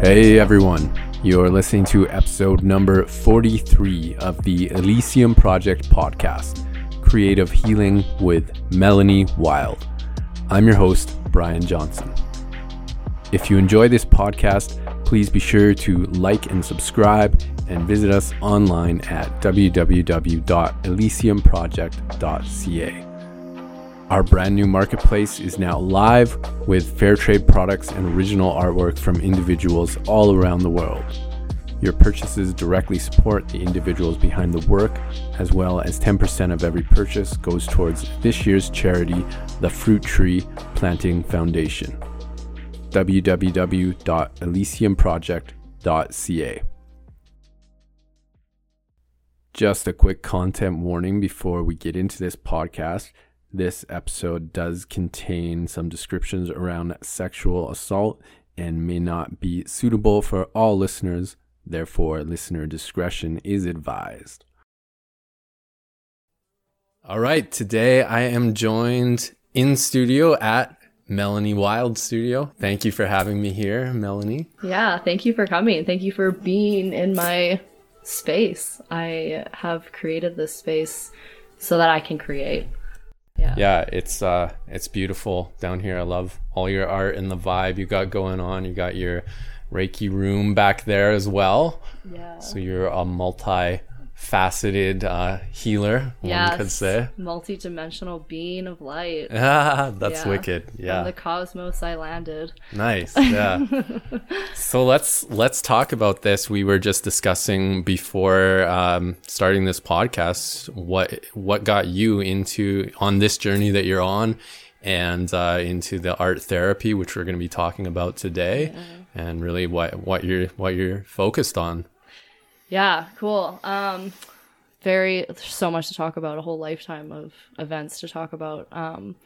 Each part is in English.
Hey everyone, you're listening to episode number 43 of the Elysium Project podcast, Creative Healing with Melanie Wild. I'm your host, Brian Johnson. If you enjoy this podcast, please be sure to like and subscribe and visit us online at www.elysiumproject.ca. Our brand new marketplace is now live with fair trade products and original artwork from individuals all around the world. Your purchases directly support the individuals behind the work, as well as 10% of every purchase goes towards this year's charity, the Fruit Tree Planting Foundation. www.elysiumproject.ca. Just a quick content warning before we get into this podcast. This episode does contain some descriptions around sexual assault and may not be suitable for all listeners. Therefore, listener discretion is advised. All right, today I am joined in studio at Melanie Wild Studio. Thank you for having me here, Melanie. Yeah, thank you for coming. Thank you for being in my space. I have created this space so that I can create. Yeah. Yeah, it's uh it's beautiful down here. I love all your art and the vibe you got going on. You got your Reiki room back there as well. Yeah. So you're a multi faceted uh, healer, yes. one could say. Multi-dimensional being of light. Ah, that's yeah. wicked. Yeah. From the cosmos I landed. Nice. Yeah. so let's let's talk about this. We were just discussing before um, starting this podcast what what got you into on this journey that you're on and uh, into the art therapy, which we're going to be talking about today, yeah. and really what what you're what you're focused on. Yeah, cool. Um, very so much to talk about, a whole lifetime of events to talk about. Um,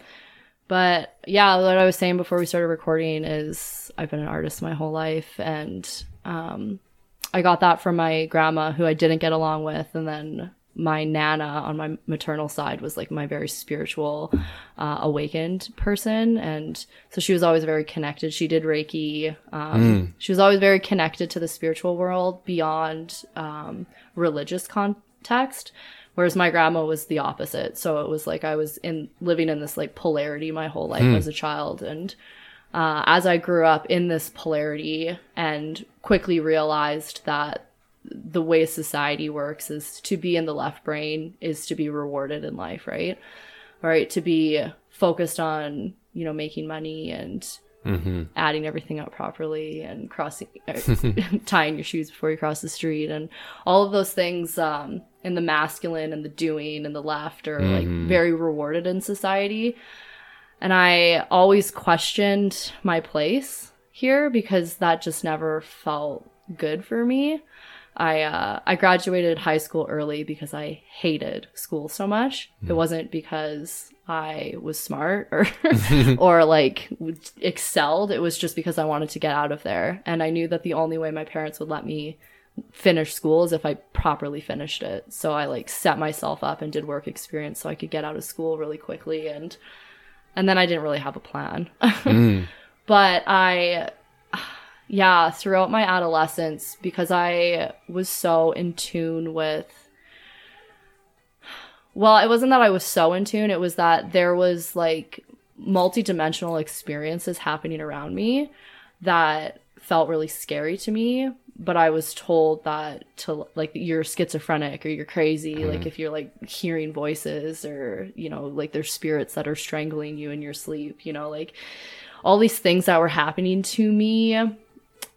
but yeah, what I was saying before we started recording is I've been an artist my whole life, and um, I got that from my grandma, who I didn't get along with, and then my nana on my maternal side was like my very spiritual uh, awakened person and so she was always very connected she did reiki um, mm. she was always very connected to the spiritual world beyond um, religious context whereas my grandma was the opposite so it was like i was in living in this like polarity my whole life mm. as a child and uh, as i grew up in this polarity and quickly realized that the way society works is to be in the left brain is to be rewarded in life, right? Right? To be focused on, you know, making money and mm-hmm. adding everything up properly and crossing, uh, tying your shoes before you cross the street and all of those things um, in the masculine and the doing and the left are mm-hmm. like very rewarded in society. And I always questioned my place here because that just never felt good for me. I uh, I graduated high school early because I hated school so much. Mm. It wasn't because I was smart or or like excelled. It was just because I wanted to get out of there, and I knew that the only way my parents would let me finish school is if I properly finished it. So I like set myself up and did work experience so I could get out of school really quickly and and then I didn't really have a plan. mm. But I yeah, throughout my adolescence, because I was so in tune with. Well, it wasn't that I was so in tune, it was that there was like multi-dimensional experiences happening around me that felt really scary to me but i was told that to like you're schizophrenic or you're crazy mm. like if you're like hearing voices or you know like there's spirits that are strangling you in your sleep you know like all these things that were happening to me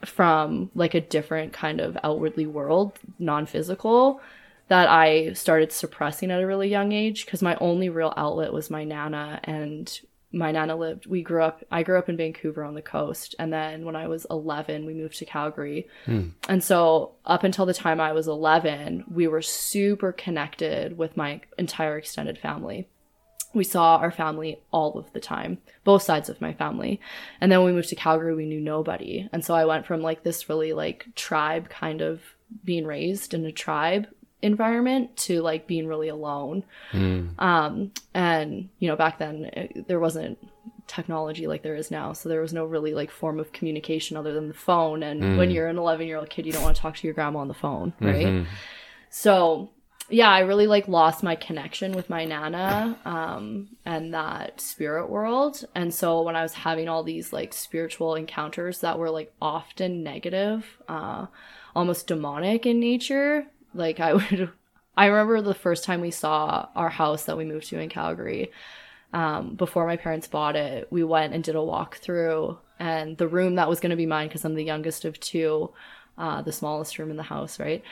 from like a different kind of outwardly world, non physical, that I started suppressing at a really young age because my only real outlet was my nana and my nana lived we grew up i grew up in vancouver on the coast and then when i was 11 we moved to calgary mm. and so up until the time i was 11 we were super connected with my entire extended family we saw our family all of the time, both sides of my family. And then when we moved to Calgary, we knew nobody. And so I went from like this really like tribe kind of being raised in a tribe environment to like being really alone. Mm. Um, and you know, back then it, there wasn't technology like there is now. So there was no really like form of communication other than the phone. And when you're an 11 year old kid, you don't want to talk to your grandma on the phone, right? So yeah, I really like lost my connection with my nana um, and that spirit world. And so when I was having all these like spiritual encounters that were like often negative, uh, almost demonic in nature, like I would, I remember the first time we saw our house that we moved to in Calgary. Um, before my parents bought it, we went and did a walkthrough, and the room that was going to be mine because I'm the youngest of two, uh, the smallest room in the house, right?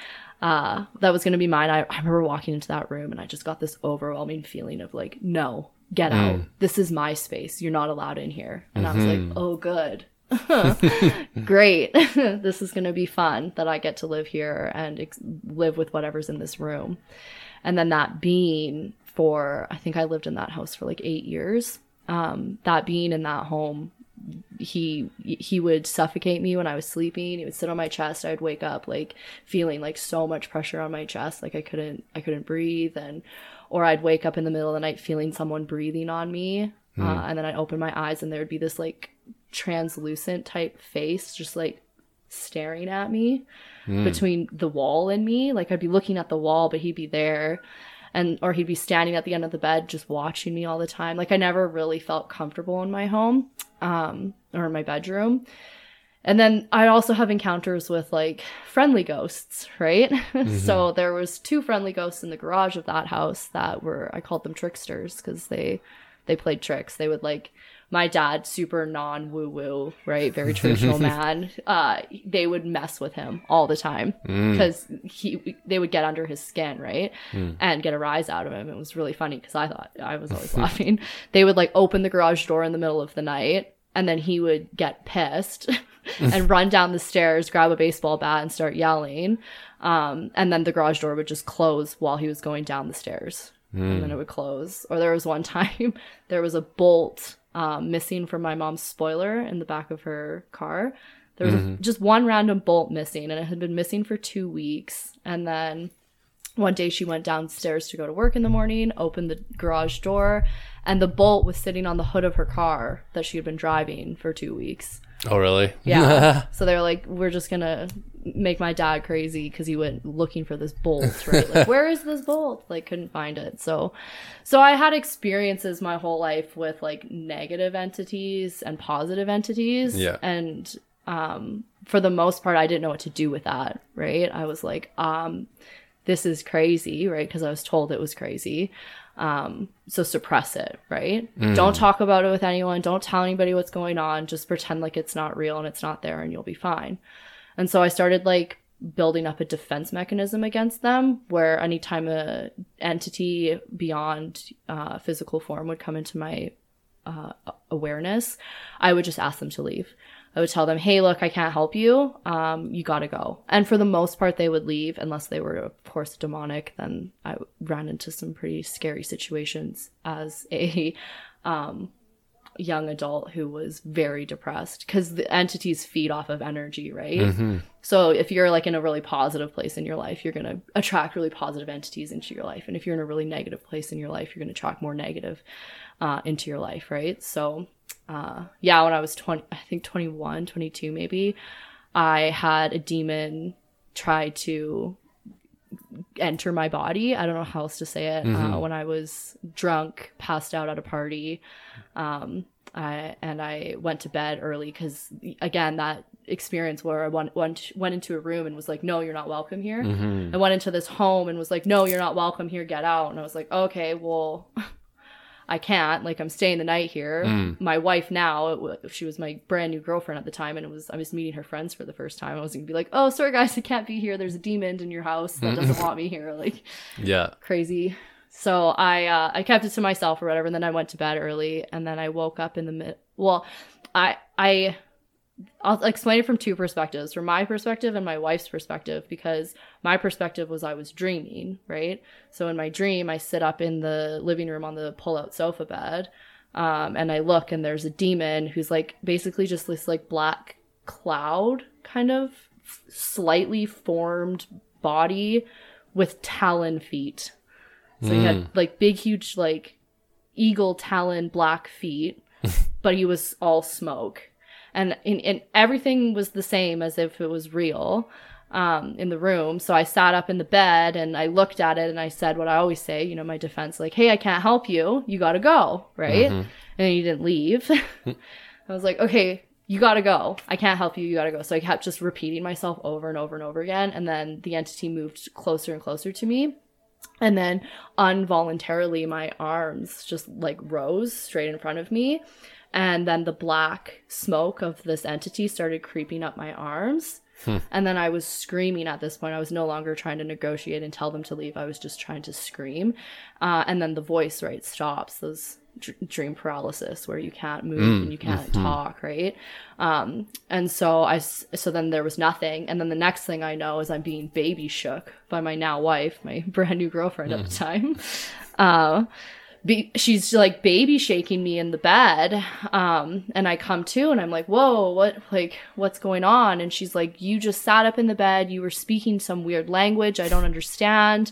uh, that was going to be mine. I, I remember walking into that room and I just got this overwhelming feeling of like, no, get out. This is my space. You're not allowed in here. And I was like, oh, good. Great. this is going to be fun that I get to live here and ex- live with whatever's in this room. And then that being for, I think I lived in that house for like eight years. Um, that being in that home he he would suffocate me when I was sleeping. He would sit on my chest. I'd wake up like feeling like so much pressure on my chest, like I couldn't I couldn't breathe, and or I'd wake up in the middle of the night feeling someone breathing on me, uh, and then I'd open my eyes and there would be this like translucent type face, just like staring at me between the wall and me. Like I'd be looking at the wall, but he'd be there. And or he'd be standing at the end of the bed just watching me all the time. Like I never really felt comfortable in my home um, or in my bedroom. And then I also have encounters with like friendly ghosts, right? so there was two friendly ghosts in the garage of that house that were I called them tricksters because they they played tricks. They would like my dad, super non woo woo, right? Very traditional man. Uh, they would mess with him all the time because he they would get under his skin, right? And get a rise out of him. It was really funny because I thought I was always laughing. They would like open the garage door in the middle of the night and then he would get pissed and run down the stairs, grab a baseball bat, and start yelling. Um, and then the garage door would just close while he was going down the stairs, and then it would close. Or there was one time there was a bolt um, missing from my mom's spoiler in the back of her car. There was a- just one random bolt missing, and it had been missing for two weeks. And then one day she went downstairs to go to work in the morning, opened the garage door, and the bolt was sitting on the hood of her car that she had been driving for two weeks. Oh, really? Yeah. so they're like, we're just gonna make my dad crazy because he went looking for this bolt, right? Like, where is this bolt? Like, couldn't find it. So, so I had experiences my whole life with like negative entities and positive entities. Yeah. And um, for the most part, I didn't know what to do with that, right? I was like, um, this is crazy, right? Because I was told it was crazy. Um, so suppress it, right? Don't talk about it with anyone. Don't tell anybody what's going on. Just pretend like it's not real and it's not there and you'll be fine. And so I started like building up a defense mechanism against them where anytime a entity beyond uh, physical form would come into my uh, awareness, I would just ask them to leave. I would tell them, "Hey, look, I can't help you. Um, you gotta go." And for the most part, they would leave, unless they were, of course, demonic. Then I ran into some pretty scary situations as a um, young adult who was very depressed because the entities feed off of energy, right? So if you're like in a really positive place in your life, you're gonna attract really positive entities into your life, and if you're in a really negative place in your life, you're gonna attract more negative uh, into your life, right? So uh, yeah, when I was 20, I think 21, 22 maybe, I had a demon try to enter my body. I don't know how else to say it. Uh, when I was drunk, passed out at a party, um, I, and I went to bed early because, again, that experience where I went, went went into a room and was like, "No, you're not welcome here." I went into this home and was like, "No, you're not welcome here. Get out." And I was like, "Okay, well." I can't. Like, I'm staying the night here. My wife now, wa- she was my brand new girlfriend at the time, and it was I was meeting her friends for the first time. I was gonna be like, "Oh, sorry guys, I can't be here. There's a demon in your house that doesn't want me here." Like, Yeah. crazy. So I uh, I kept it to myself or whatever, and then I went to bed early, and then I woke up in the mid. Well, I I I'll explain it from two perspectives, from my perspective and my wife's perspective, because my perspective was I was dreaming, right? So in my dream, I sit up in the living room on the pull-out sofa bed, um, and I look, and there's a demon who's like basically just this like black cloud, kind of slightly formed body with talon feet. So he had like big, huge, like eagle talon black feet but he was all smoke. And, and, and everything was the same as if it was real um, in the room. So I sat up in the bed and I looked at it and I said what I always say, you know, my defense, like, hey, I can't help you. You got to go. Right. And he didn't leave. I was like, okay, you got to go. I can't help you. You got to go. So I kept just repeating myself over and over and over again. And then the entity moved closer and closer to me. And then involuntarily, my arms just like rose straight in front of me. And then the black smoke of this entity started creeping up my arms. And then I was screaming at this point. I was no longer trying to negotiate and tell them to leave. I was just trying to scream. Uh, and then the voice, right, stops. Those dr- dream paralysis where you can't move and you can't talk, right? Um, and so I, so then there was nothing. And then the next thing I know is I'm being baby shook by my now wife, my brand new girlfriend at the time. Uh, be, she's like baby shaking me in the bed um and i come to and i'm like whoa what like what's going on? And she's like you just sat up in the bed. You were speaking some weird language. I don't understand.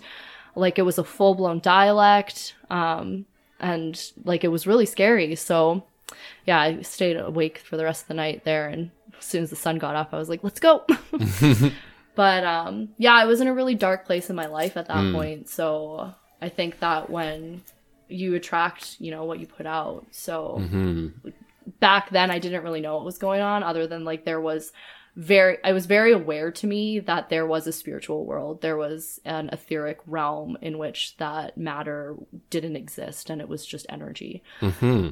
Like it was a full-blown dialect um and like it was really scary. So yeah i stayed awake for the rest of the night there and as soon as the sun got up i was like let's go. But um yeah i was in a really dark place in my life at that point. So i think that when you attract you know what you put out. So back then i didn't really know what was going on other than like there was very i was very aware to me that there was a spiritual world. There was an etheric realm in which that matter didn't exist and it was just energy.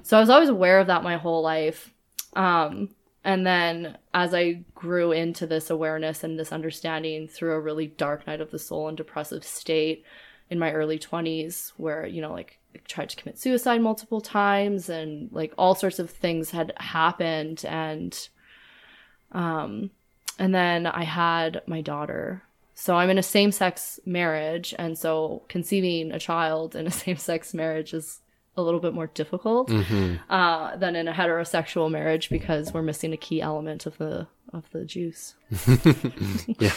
So i was always aware of that my whole life. Um and then as I grew into this awareness and this understanding through a really dark night of the soul and depressive state in my early 20s, where, you know, like I tried to commit suicide multiple times and like all sorts of things had happened. And, um, and then I had my daughter. So I'm in a same sex marriage. And so conceiving a child in a same sex marriage is a little bit more difficult uh, than in a heterosexual marriage because we're missing a key element of the of the juice. Yeah.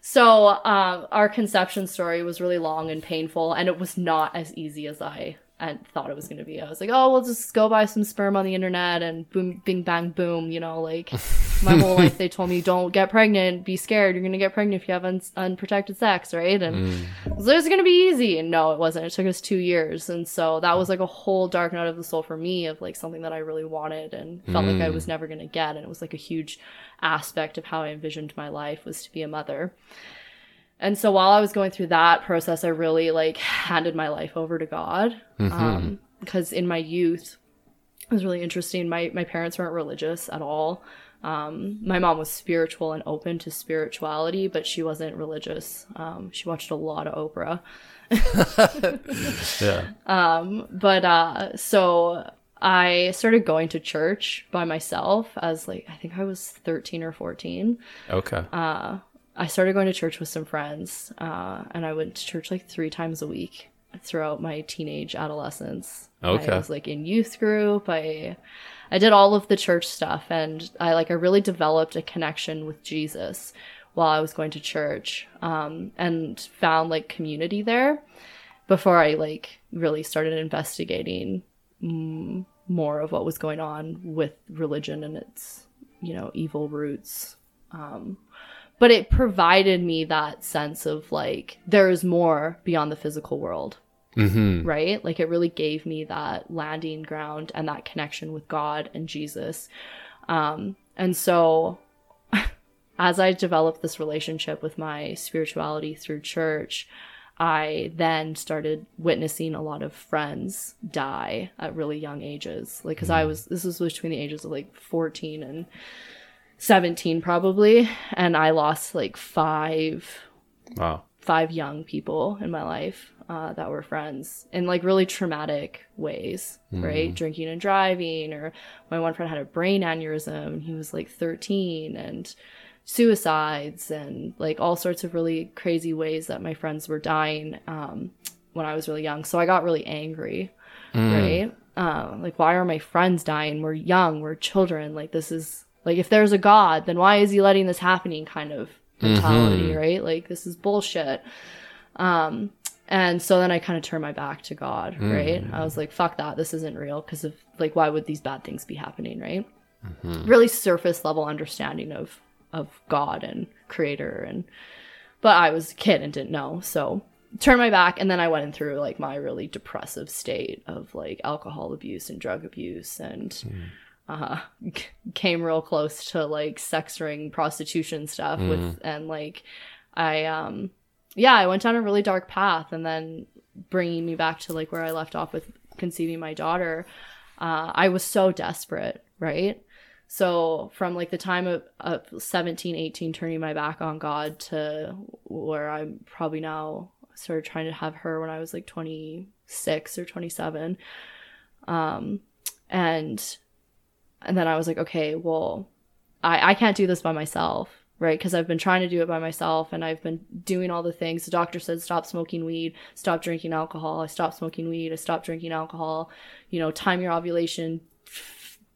So um, our conception story was really long and painful, and it was not as easy as I and thought it was going to be. I was like, oh, we'll just go buy some sperm on the internet and boom, bing, bang, boom. You know, like my whole life they told me, don't get pregnant, be scared, you're going to get pregnant if you have un- unprotected sex, right? And mm. so it was going to be easy. And no, it wasn't. It took us two years. And so that was like a whole dark night of the soul for me of like something that I really wanted and felt like I was mm. never going to get. And it was like a huge aspect of how I envisioned my life was to be a mother. And so while I was going through that process, I really like handed my life over to God. Um, because in my youth, it was really interesting. My my parents weren't religious at all. Um, my mom was spiritual and open to spirituality, but she wasn't religious. Um, she watched a lot of Oprah. Yeah. Um, But uh, so I started going to church by myself as like I think I was 13 or 14. Okay. I started going to church with some friends, uh, and I went to church like three times a week throughout my teenage adolescence. Okay. I was like in youth group. I I did all of the church stuff, and I like I really developed a connection with Jesus while I was going to church, um, and found like community there before I like really started investigating mm, more of what was going on with religion and its you know evil roots but it provided me that sense of like there is more beyond the physical world. Right? Like it really gave me that landing ground and that connection with god and jesus. Um and so as i developed this relationship with my spirituality through church i then started witnessing a lot of friends die at really young ages. Like because i was this was between the ages of like 14 and 17 probably and i lost like five Wow. five young people in my life uh, that were friends in like really traumatic ways right? Drinking and driving or my one friend had a brain aneurysm and he was like 13 and suicides and like all sorts of really crazy ways that my friends were dying um, when i was really young. So i got really angry right? Uh, like why are my friends dying? We're young we're children like this is like if there's a god then why is he letting this happening kind of mm-hmm. mentality right? Like this is bullshit. Um and so then i kind of turned my back to god mm. right? I was like fuck that this isn't real because if like why would these bad things be happening, right? Mm-hmm. Really surface level understanding of of God and creator and but I was a kid and didn't know. So turned my back and then I went through like my really depressive state of like alcohol abuse and drug abuse and mm. Uh came real close to like sex ring prostitution stuff with and like I um yeah, I went down a really dark path and then bringing me back to like where I left off with conceiving my daughter. Uh, I was so desperate, right? So from like the time of, of 17, 18, turning my back on God to where I'm probably now started trying to have her when I was like 26 or 27. Um, and, and then I was like, okay, well, I, I can't do this by myself, right? Because I've been trying to do it by myself and I've been doing all the things. The doctor said, stop smoking weed, stop drinking alcohol. I stopped smoking weed, I stopped drinking alcohol, you know, time your ovulation,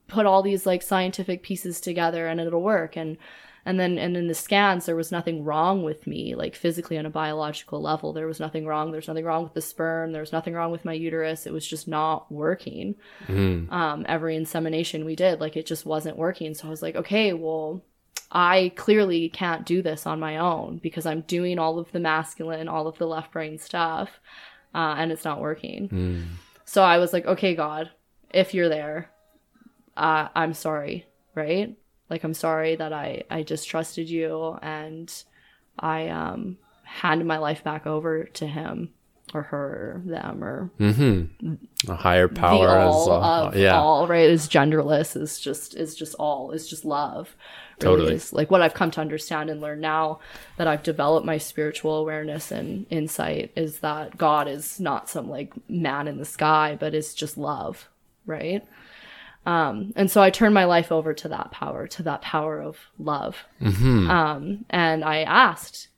put all these like scientific pieces together and it'll work. And, and then, and in the scans, there was nothing wrong with me, like physically on a biological level. There was nothing wrong. There's nothing wrong with the sperm. There was nothing wrong with my uterus. It was just not working um, every insemination we did. Like it just wasn't working. So I was like, okay, well, I clearly can't do this on my own because I'm doing all of the masculine, all of the left brain stuff, uh, and it's not working. So I was like, okay, God, if you're there, uh, I'm sorry, right? Like I'm sorry that I I just trusted you and I um handed my life back over to him or her, them, or mm-hmm. A higher power the as all well. of yeah. all right is genderless is just is just all is just love really Totally. is. like what i've come to understand and learn now that i've developed my spiritual awareness and insight is that god is not some like man in the sky but it's just love right um and so i turned my life over to that power to that power of love. Um and i asked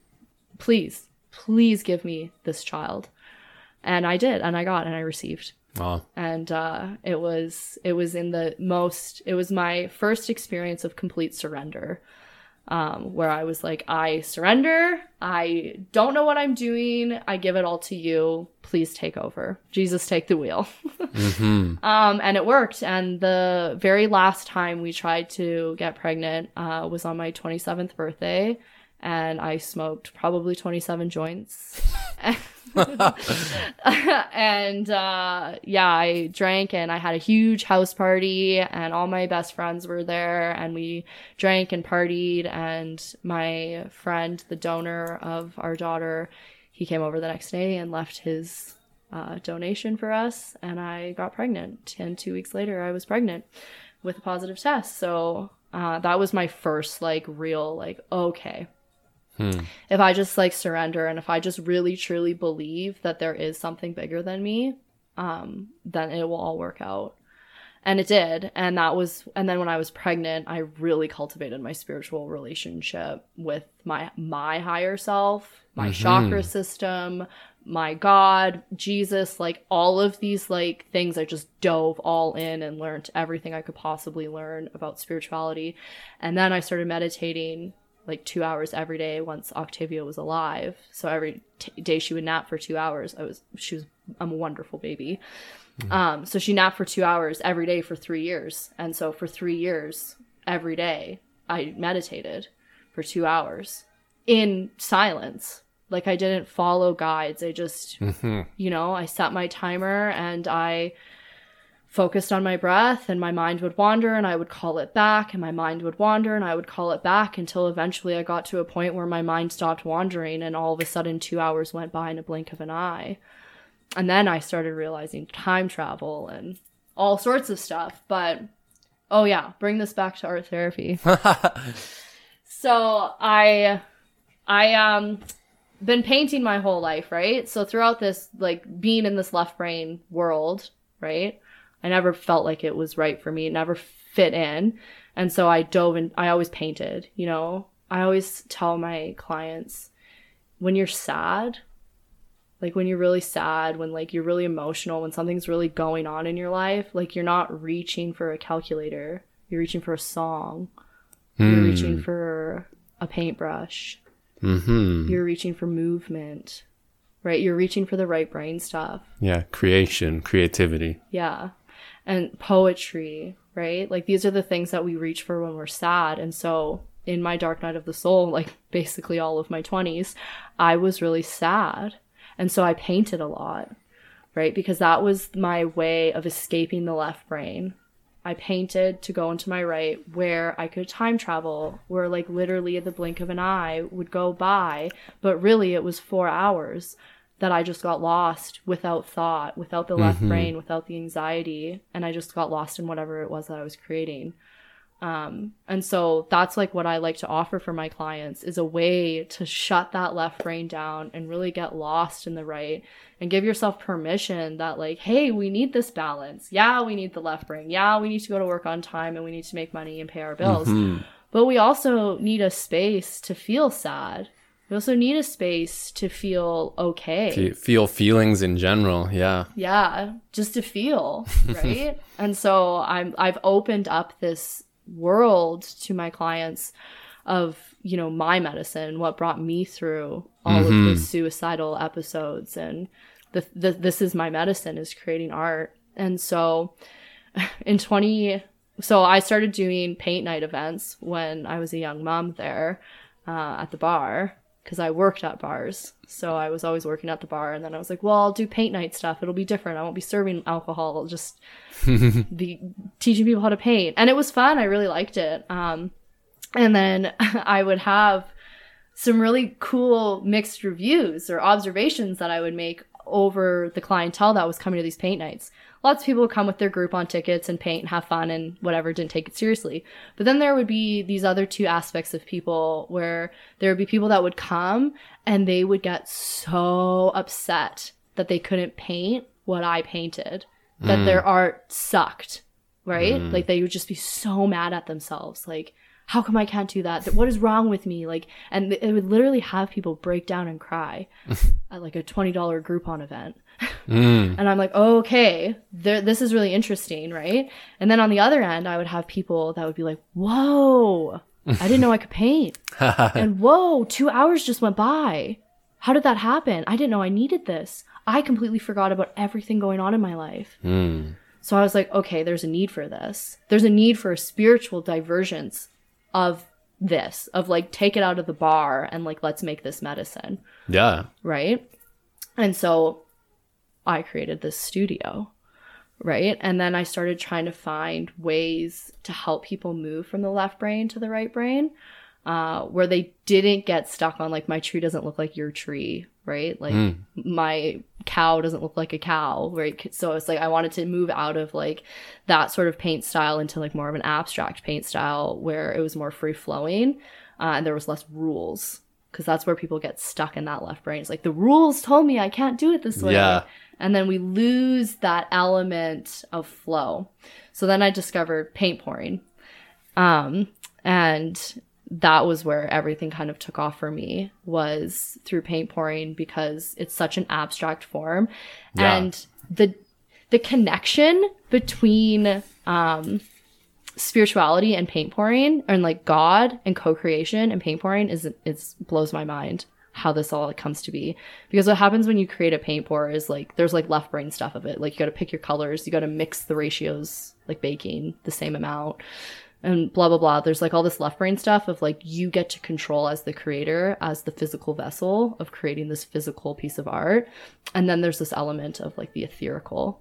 please please give me this child. And i did and i got and i received. Wow. and uh, it was it was in the most it was my first experience of complete surrender um, where i was like i surrender. I don't know what i'm doing. I give it all to you. Please take over. Jesus take the wheel. Um, and it worked. And the very last time we tried to get pregnant uh, was on my 27th birthday. And i smoked probably 27 joints and uh, yeah, I drank and I had a huge house party, and all my best friends were there, and we drank and partied. And my friend, the donor of our daughter, he came over the next day and left his uh, donation for us, and I got pregnant. And two weeks later, I was pregnant with a positive test. So uh, that was my first like real like okay if I just like surrender and if I just really truly believe that there is something bigger than me, um, then it will all work out. And it did. And that was and then when I was pregnant, I really cultivated my spiritual relationship with my my higher self, my chakra system, my God, Jesus, like all of these like things I just dove all in and learned everything I could possibly learn about spirituality. And then I started meditating like two hours every day once Octavia was alive. So every t- day she would nap for two hours. I was she was I'm a wonderful baby. Um, so she napped for two hours every day for three years, and so for three years every day I meditated for two hours in silence. Like I didn't follow guides. I just you know I set my timer and I focused on my breath and my mind would wander and I would call it back and my mind would wander and I would call it back until eventually I got to a point where my mind stopped wandering and all of a sudden 2 hours went by in a blink of an eye. And then I started realizing time travel and all sorts of stuff, but oh yeah, bring this back to art therapy. so I I um been painting my whole life, right? So throughout this like being in this left brain world, right? I never felt like it was right for me. It never fit in. And so I dove in I always painted, you know. I always tell my clients when you're sad, like when you're really sad, when like you're really emotional, when something's really going on in your life, like you're not reaching for a calculator. You're reaching for a song. You're reaching for a paintbrush. Mm-hmm. You're reaching for movement. Right? You're reaching for the right brain stuff. Yeah. Creation, creativity. Yeah. And poetry, right? Like these are the things that we reach for when we're sad. And so in my dark night of the soul, like basically all of my 20s, I was really sad. And so I painted a lot, right? Because that was my way of escaping the left brain. I painted to go into my right where I could time travel, where like literally at the blink of an eye would go by, but really it was four hours that I just got lost without thought, without the left brain, without the anxiety, and I just got lost in whatever it was that I was creating. Um, and so that's like what I like to offer for my clients is a way to shut that left brain down and really get lost in the right and give yourself permission that like, hey, we need this balance. Yeah, we need the left brain. Yeah, we need to go to work on time and we need to make money and pay our bills. But we also need a space to feel sad. We also need a space to feel okay. Fe- feel feelings in general. Yeah. Yeah, just to feel, right? and so I'm I've opened up this world to my clients of, you know, my medicine, what brought me through all of the suicidal episodes and the, the this is my medicine is creating art. And so in 20 so I started doing paint night events when I was a young mom there uh, at the bar because I worked at bars. So I was always working at the bar. And then I was like, well, I'll do paint night stuff. It'll be different. I won't be serving alcohol. I'll just be teaching people how to paint. And it was fun. I really liked it. Um, and then I would have some really cool mixed reviews or observations that I would make over the clientele that was coming to these paint nights. Lots of people would come with their Groupon tickets and paint and have fun and whatever, didn't take it seriously. But then there would be these other two aspects of people where there would be people that would come and they would get so upset that they couldn't paint what I painted, that mm. their art sucked, right? Mm. Like they would just be so mad at themselves. Like, how come I can't do that? What is wrong with me? Like, and it would literally have people break down and cry at like a $20 Groupon event. Mm. And I'm like, okay, there, this is really interesting, right? And then on the other end, I would have people that would be like, whoa, I didn't know I could paint. and whoa, two hours just went by. How did that happen? I didn't know I needed this. I completely forgot about everything going on in my life. Mm. So I was like, okay, there's a need for this. There's a need for a spiritual divergence of this, of like, take it out of the bar and like, let's make this medicine Yeah. right? And so I created this studio, right? And then I started trying to find ways to help people move from the left brain to the right brain, uh, where they didn't get stuck on like my tree doesn't look like your tree, right? Like my cow doesn't look like a cow, right? So it's like I wanted to move out of like that sort of paint style into like more of an abstract paint style where it was more free flowing uh, and there was less rules because that's where people get stuck in that left brain. It's like the rules told me I can't do it this way. Yeah. And then we lose that element of flow. So then I discovered paint pouring. Um, and that was where everything kind of took off for me was through paint pouring because it's such an abstract form. Yeah. And the the connection between um spirituality and paint pouring and like God and co-creation and paint pouring is it's blows my mind how this all comes to be because what happens when you create a paint pour is like there's like left brain stuff of it like you got to pick your colors you got to mix the ratios like baking the same amount and blah blah blah. There's like all this left brain stuff of like you get to control as the creator as the physical vessel of creating this physical piece of art. And then there's this element of like the etherical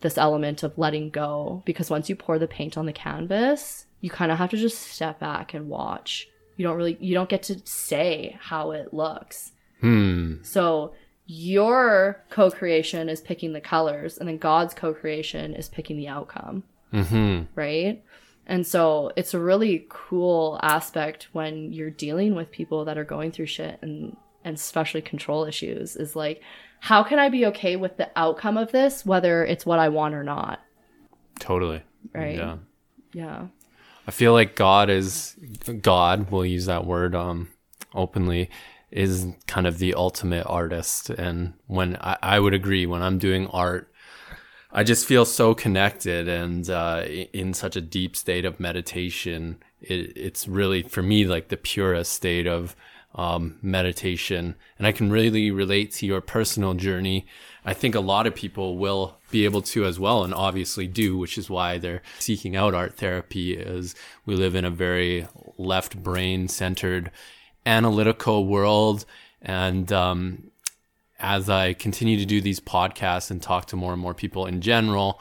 this element of letting go. Because once you pour the paint on the canvas you kind of have to just step back and watch. You don't really you don't get to say how it looks. Hmm. so your co-creation is picking the colors and then god's co-creation is picking the outcome. Mm-hmm. right and so it's a really cool aspect when you're dealing with people that are going through shit and and especially control issues is like how can i be okay with the outcome of this whether it's what i want or not Totally. Right. Yeah. yeah I feel like God is God, we'll use that word um openly, is kind of the ultimate artist. And when I, I would agree, when I'm doing art, I just feel so connected and uh, in such a deep state of meditation. It, it's really for me like the purest state of um, meditation. And I can really relate to your personal journey. I think a lot of people will be able to as well, and obviously do, which is why they're seeking out art therapy. Is we live in a very left brain centered, analytical world, and um, as I continue to do these podcasts and talk to more and more people in general,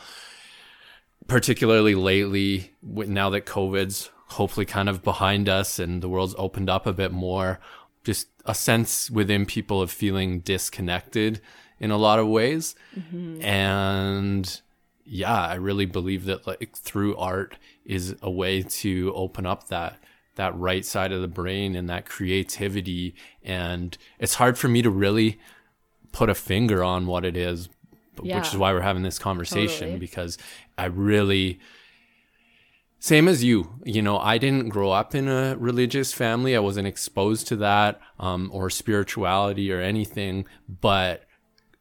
particularly lately, now that COVID's hopefully kind of behind us and the world's opened up a bit more, just a sense within people of feeling disconnected in a lot of ways. Mm-hmm. And yeah, I really believe that like through art is a way to open up that that right side of the brain and that creativity and it's hard for me to really put a finger on what it is yeah. which is why we're having this conversation totally. because I really same as you you know i didn't grow up in a religious family i wasn't exposed to that um, or spirituality or anything but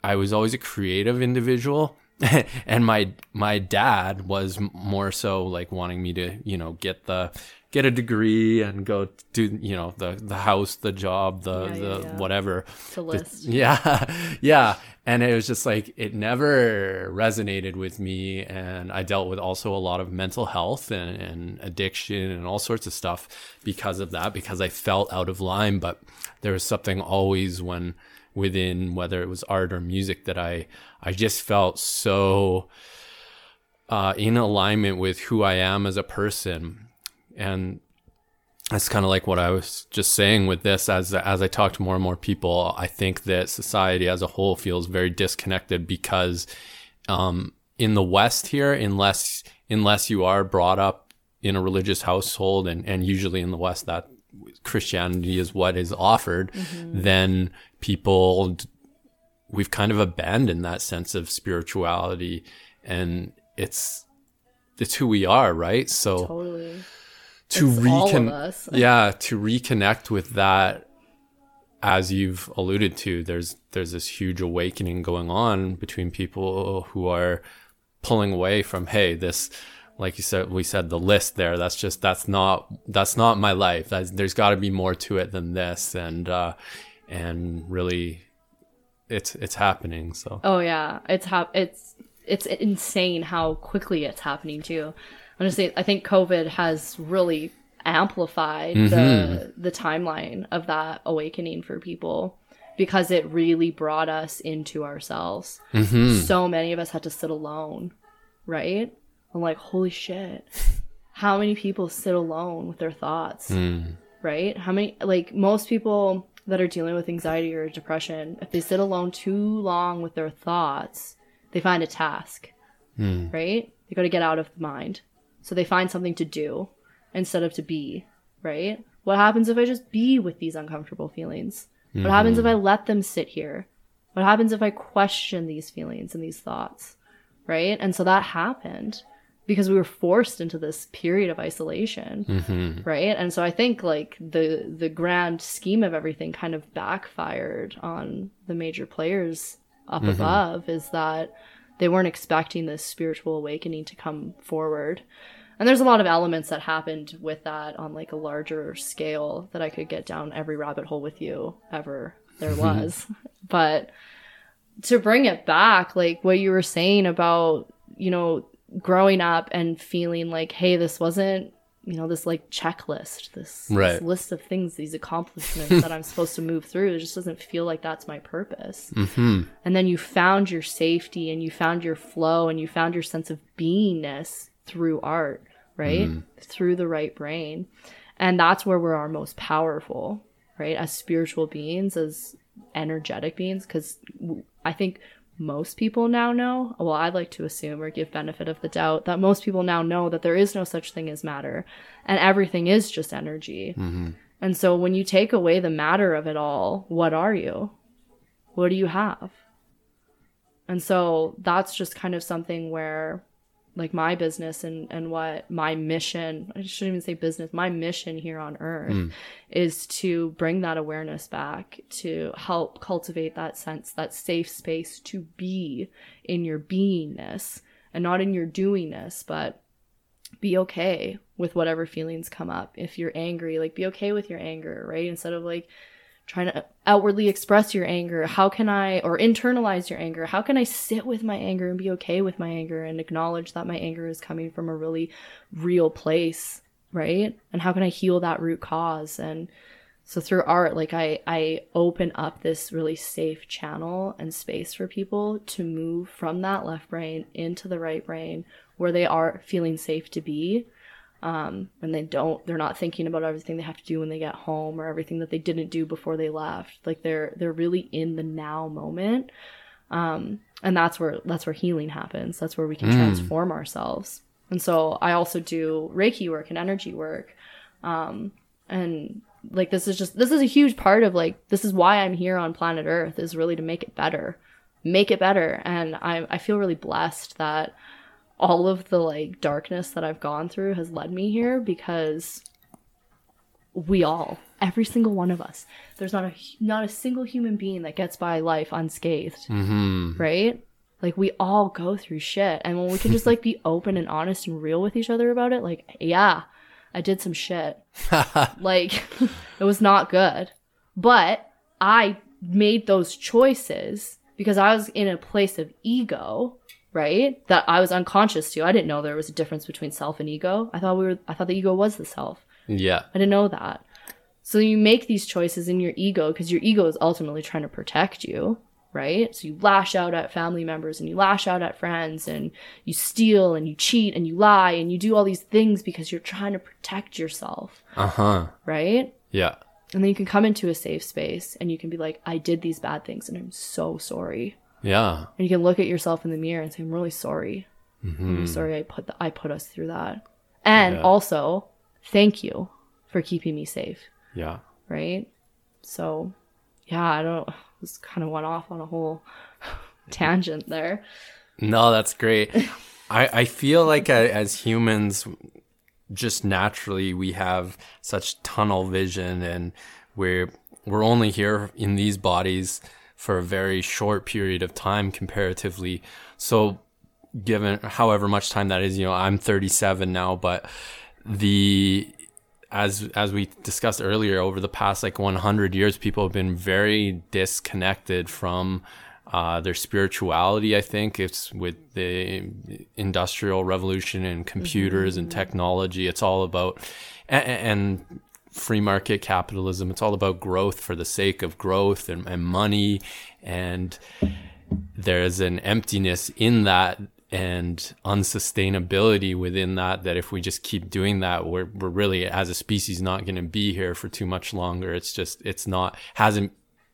i was always a creative individual and my my dad was more so like wanting me to you know get the get a degree and go do you know the the house the job the yeah, the yeah, whatever. The list. The, yeah yeah. And it was just like it never resonated with me. And i dealt with also a lot of mental health and, and addiction and all sorts of stuff because of that because i felt out of line. But there was something always when within whether it was art or music that i i just felt so uh, in alignment with who I am as a person and that's kind of like what I was just saying with this as as I talk to more and more people I think that society as a whole feels very disconnected because um, in the west here unless unless you are brought up in a religious household and and usually in the west that Christianity is what is offered mm-hmm. then people we've kind of abandoned that sense of spirituality and it's it's who we are right? So totally. to reconnect yeah to reconnect with that as you've alluded to there's there's this huge awakening going on between people who are pulling away from hey this like you said we said the list there that's just that's not that's not my life. That's, there's got to be more to it than this and uh and really it's it's happening so oh yeah it's hap- it's it's insane how quickly it's happening too honestly, I think COVID has really amplified mm-hmm. the the timeline of that awakening for people because it really brought us into ourselves. Mm-hmm. So many of us had to sit alone, right? I'm like, holy shit. How many people sit alone with their thoughts? Mm. Right? How many like most people that are dealing with anxiety or depression, if they sit alone too long with their thoughts, they find a task. Mm. Right? They got to get out of the mind. So they find something to do instead of to be, right? What happens if I just be with these uncomfortable feelings? Mm-hmm. What happens if I let them sit here? What happens if I question these feelings and these thoughts? Right? And so that happened because we were forced into this period of isolation. Mm-hmm. Right? And so I think like the the grand scheme of everything kind of backfired on the major players up mm-hmm. above is that they weren't expecting this spiritual awakening to come forward. And there's a lot of elements that happened with that on like a larger scale that I could get down every rabbit hole with you ever there was. but to bring it back, like what you were saying about, you know, growing up and feeling like, hey, this wasn't you know this like checklist this, right. this list of things these accomplishments that i'm supposed to move through it just doesn't feel like that's my purpose mm-hmm. and then you found your safety and you found your flow and you found your sense of beingness through art right mm. through the right brain and that's where we're our most powerful right as spiritual beings as energetic beings because i think most people now know, well, I'd like to assume or give benefit of the doubt that most people now know that there is no such thing as matter and everything is just energy. Mm-hmm. And so when you take away the matter of it all, what are you? What do you have? And so that's just kind of something where like my business and and what my mission i shouldn't even say business my mission here on earth mm. is to bring that awareness back to help cultivate that sense that safe space to be in your beingness and not in your doingness but be okay with whatever feelings come up if you're angry like be okay with your anger right instead of like trying to outwardly express your anger. How can i or internalize your anger? How can i sit with my anger and be okay with my anger and acknowledge that my anger is coming from a really real place right? And how can i heal that root cause? And so through art like i i open up this really safe channel and space for people to move from that left brain into the right brain where they are feeling safe to be um, and they don't they're not thinking about everything they have to do when they get home or everything that they didn't do before they left. Like they're they're really in the now moment. Um, and that's where that's where healing happens. That's where we can transform ourselves. And so i also do reiki work and energy work. Um, and like this is just this is a huge part of like this is why i'm here on planet earth is really to make it better. Make it better. And i i feel really blessed that all of the like darkness that I've gone through has led me here because we all, every single one of us, there's not a not a single human being that gets by life unscathed, Mm-hmm. right? Like we all go through shit, and when we can just like be open and honest and real with each other about it, like yeah, I did some shit, like it was not good, but I made those choices because I was in a place of ego right? That I was unconscious to. I didn't know there was a difference between self and ego. I thought we were I thought the ego was the self. Yeah. I didn't know that. So you make these choices in your ego because your ego is ultimately trying to protect you, right? So you lash out at family members and you lash out at friends and you steal and you cheat and you lie and you do all these things because you're trying to protect yourself, Uh huh. right? Yeah. And then you can come into a safe space and you can be like, I did these bad things and I'm so sorry. Yeah. And you can look at yourself in the mirror and say, I'm really sorry. I'm really mm-hmm. sorry I put the, I put us through that. And Yeah. also, thank you for keeping me safe, Yeah. right? So, yeah, I don't just kind of went off on a whole tangent there. No, that's great. I, I feel like as humans, just naturally, we have such tunnel vision and we're, we're only here in these bodies for a very short period of time comparatively. So given however much time that is, you know, I'm 37 now, but the, as as we discussed earlier, over the past like 100 years, people have been very disconnected from uh, their spirituality. I think it's with the industrial revolution and computers and technology. It's all about and, and free market capitalism. It's all about growth for the sake of growth and, and money, and there's an emptiness in that and unsustainability within that that if we just keep doing that we're, we're really as a species not going to be here for too much longer. It's just it's not hasn't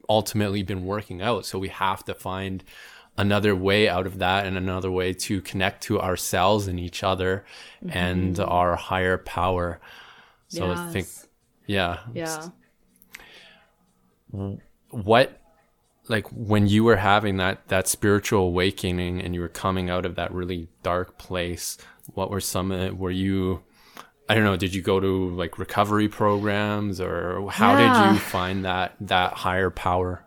ultimately been working out. So we have to find another way out of that and another way to connect to ourselves and each other and mm-hmm. our higher power. So i think Yes. Yeah. Yeah. what like when you were having that that spiritual awakening and you were coming out of that really dark place what were some of it? Were you i don't know did you go to like recovery programs or how did you find that that higher power?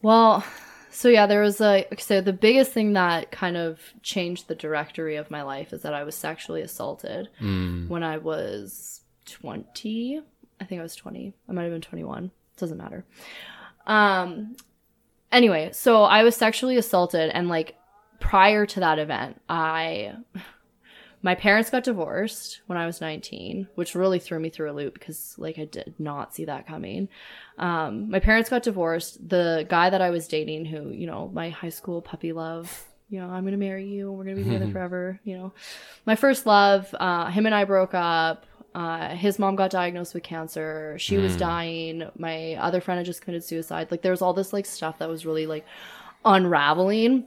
Well, so yeah, there was a so the biggest thing that kind of changed the directory of my life is that I was sexually assaulted mm. when I was 20. I think I was 20. I might have been 21. Doesn't matter. Um anyway, so I was sexually assaulted and like prior to that event, I my parents got divorced when I was 19, which really threw me through a loop because like I did not see that coming. Um, my parents got divorced. The guy that I was dating, who, you know, my high school puppy love, you know, I'm going to marry you. We're going to be together forever. You know, my first love, uh, him and I broke up. Uh, his mom got diagnosed with cancer. She was dying. My other friend had just committed suicide. Like there was all this like stuff that was really like unraveling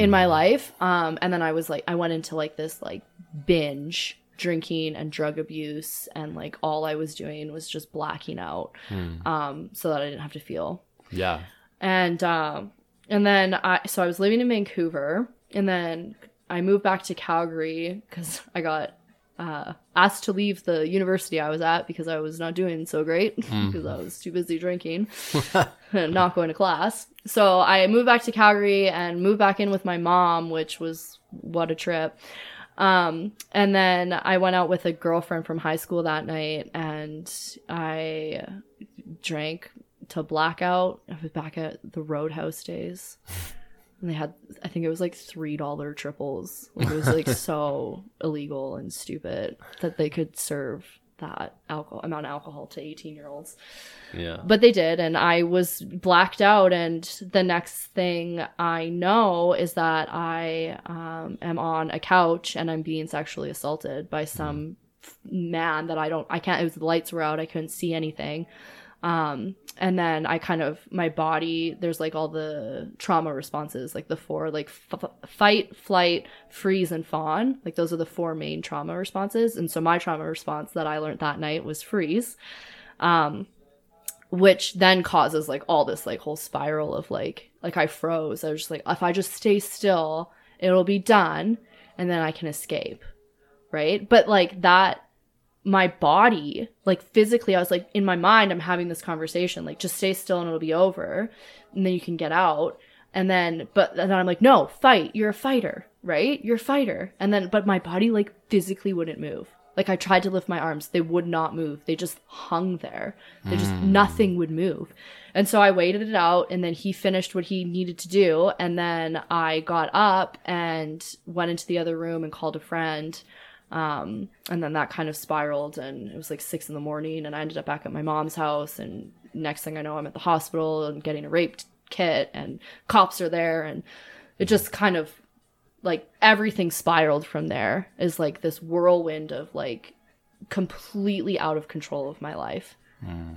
in my life. Um, and then I was like, I went into like this like binge drinking and drug abuse, and like all I was doing was just blacking out, um, so that I didn't have to feel. yeah And um, and then I so I was living in Vancouver, and then I moved back to Calgary because I got uh, asked to leave the university I was at because I was not doing so great because I was too busy drinking and not going to class. So I moved back to Calgary and moved back in with my mom, which was what a trip. Um, and then I went out with a girlfriend from high school that night and I drank to blackout. I was back at the Roadhouse days. And they had I think it was like three dollar triples. Like it was like so illegal and stupid that they could serve that alcohol amount of alcohol to 18 year olds Yeah. but they did and i was blacked out and the next thing i know is that i um, am on a couch and i'm being sexually assaulted by some f- man that i don't i can't it was the lights were out i couldn't see anything um, and then i kind of my body there's like all the trauma responses like the four like f- fight flight freeze and fawn like those are the four main trauma responses and so my trauma response that i learned that night was freeze um, which then causes like all this like whole spiral of like like I froze. I was just like if I just stay still, it'll be done and then I can escape. Right? But like that my body, like physically I was like in my mind I'm having this conversation like just stay still and it'll be over and then you can get out. And then but then I'm like no, fight. You're a fighter, right? You're a fighter. And then but my body like physically wouldn't move. Like I tried to lift my arms, they would not move. They just hung there. They just hmm. nothing would move. And so I waited it out and then he finished what he needed to do and then I got up and went into the other room and called a friend. Um, and then that kind of spiraled and it was like six in the morning and I ended up back at my mom's house and next thing I know I'm at the hospital and getting a rape kit and cops are there and it just kind of like everything spiraled from there is like this whirlwind of like completely out of control of my life.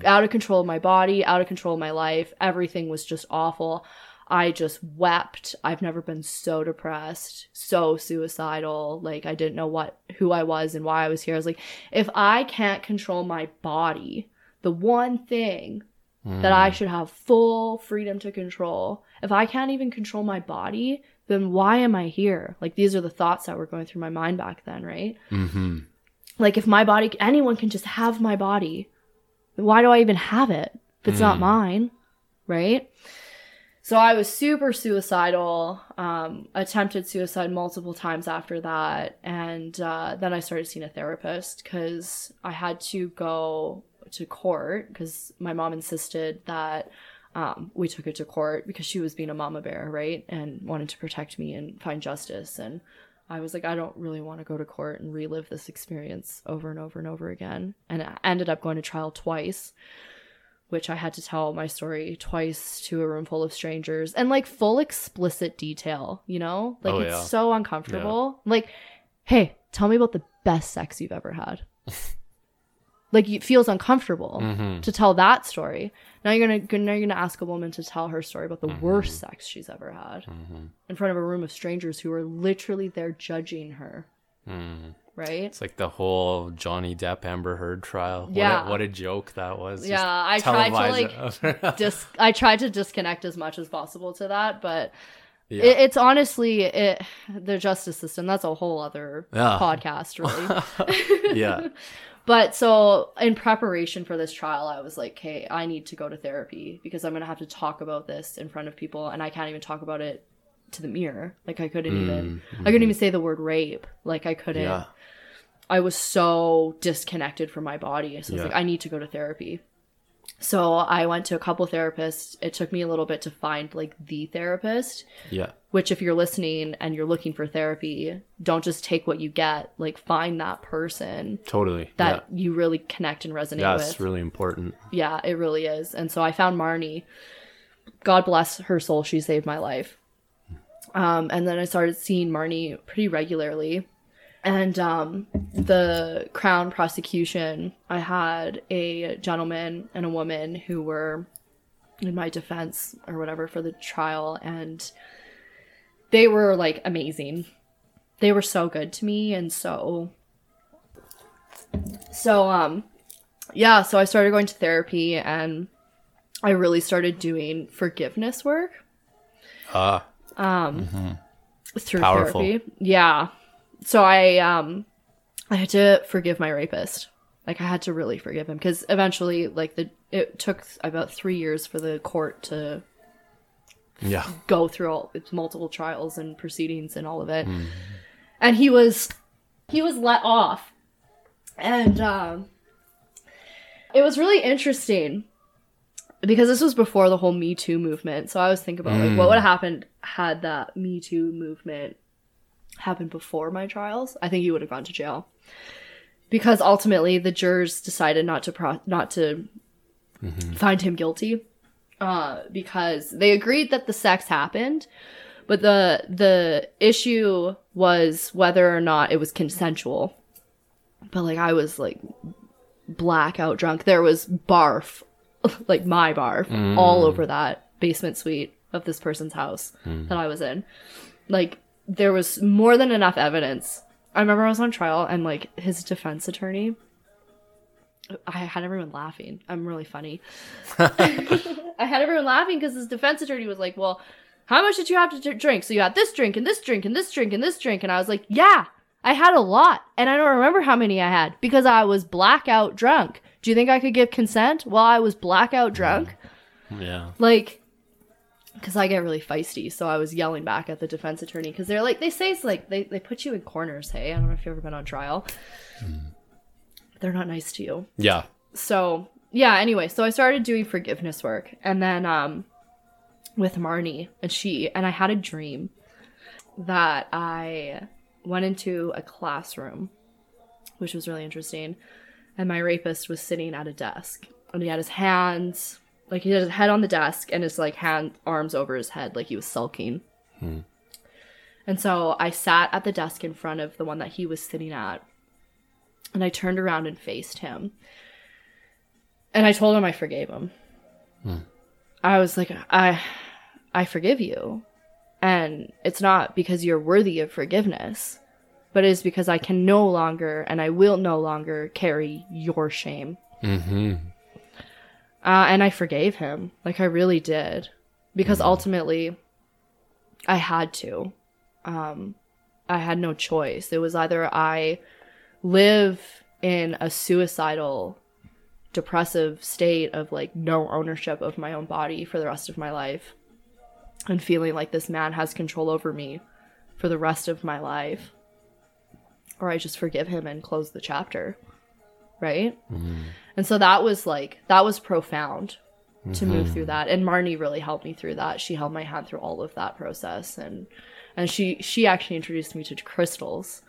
Out of control of my body out of control of my life. Everything was just awful i just wept i've never been so depressed so suicidal like i didn't know what who i was and why i was here i was like if i can't control my body the one thing that I should have full freedom to control. If I can't even control my body, then why am I here? Like these are the thoughts that were going through my mind back then, right? Mm-hmm. Like if my body, anyone can just have my body, why do I even have it if it's not mine, right? So I was super suicidal, um, attempted suicide multiple times after that, and uh, then I started seeing a therapist because I had to go to court because my mom insisted that um, we took it to court because she was being a mama bear, right, and wanted to protect me and find justice. And I was like, I don't really want to go to court and relive this experience over and over and over again. And I ended up going to trial twice which I had to tell my story twice to a room full of strangers and like full explicit detail, you know? Like Oh, it's yeah. so uncomfortable. Like, hey, tell me about the best sex you've ever had. like it feels uncomfortable Mm-hmm. to tell that story. Now you're gonna now you're gonna ask a woman to tell her story about the Mm-hmm. worst sex she's ever had in front of a room of strangers who are literally there judging her. Right? It's like the whole Johnny Depp Amber Heard trial. What a- Yeah. What a, joke that was. Just Yeah, I tried to, it. Dis- I tried to disconnect as much as possible to that, but yeah. it, it's honestly it the justice system. That's a whole other Yeah. podcast, really. yeah. but so in preparation for this trial, I was like, "Hey, I need to go to therapy because I'm gonna have to talk about this in front of people, and I can't even talk about it to the mirror. Like I couldn't even, I couldn't even say the word rape. Like I couldn't. Mm-hmm. Yeah. I was so disconnected from my body. So I was Yeah. like, I need to go to therapy. So I went to a couple therapists. It took me a little bit to find like the therapist, Yeah. which if you're listening and you're looking for therapy, don't just take what you get. Like find that person Totally. that you really connect and resonate yeah. with. That's really important. Yeah, it really is. And so I found Marnie. God bless her soul, she saved my life. Um, and then I started seeing Marnie pretty regularly. And um, the Crown prosecution, I had a gentleman and a woman who were in my defense or whatever for the trial, and they were like amazing. They were so good to me, and so so um yeah, so I started going to therapy and I really started doing forgiveness work Ah. through Powerful. therapy. Yeah. So I um I had to forgive my rapist. Like I had to really forgive him because eventually like the it took about 3 years for the court to yeah. go through all its multiple trials and proceedings and all of it. And he was he was let off. And um it was really interesting. because this was before the whole Me Too movement. So I was thinking about like what would have happened had that Me Too movement happened before my trials. I think he would have gone to jail because ultimately the jurors decided not to pro- not to mm-hmm. find him guilty uh, because they agreed that the sex happened, but the the issue was whether or not it was consensual. But like I was like blackout drunk. There was barf, like my barf, all mm. over that basement suite of this person's house mm. that I was in. Like there was more than enough evidence. I remember I was on trial and like his defense attorney. I had everyone laughing. I'm really funny. I had everyone laughing because his defense attorney was like, "Well, how much did you have to drink? So you had this drink and this drink and this drink and this drink." And I was like, "Yeah, I had a lot, and I don't remember how many I had because I was blackout drunk. Do you think I could give consent while I was blackout drunk? Yeah. Like, because I get really feisty, so I was yelling back at the defense attorney because they're like, they say it's like they they put you in corners. Hey, I don't know if you've ever been on trial. They're not nice to you Yeah. so yeah anyway so i started doing forgiveness work and then um with marnie and she and i had a dream that i went into a classroom which was really interesting and my rapist was sitting at a desk and he had his hands like he had his head on the desk and his like hand arms over his head like he was sulking and so i sat at the desk in front of the one that he was sitting at and i turned around and faced him and I told him I forgave him. I was like, I, I forgive you, and it's not because you're worthy of forgiveness, but it is because I can no longer and I will no longer carry your shame. Mm-hmm. Uh, and I forgave him, like I really did, because ultimately, I had to. Um, I had no choice. It was either I live in a suicidal depressive state of like no ownership of my own body for the rest of my life and feeling like this man has control over me for the rest of my life or I just forgive him and close the chapter. Right and so that was like that was profound to move through that and Marnie really helped me through that she held my hand through all of that process and and she she actually introduced me to crystals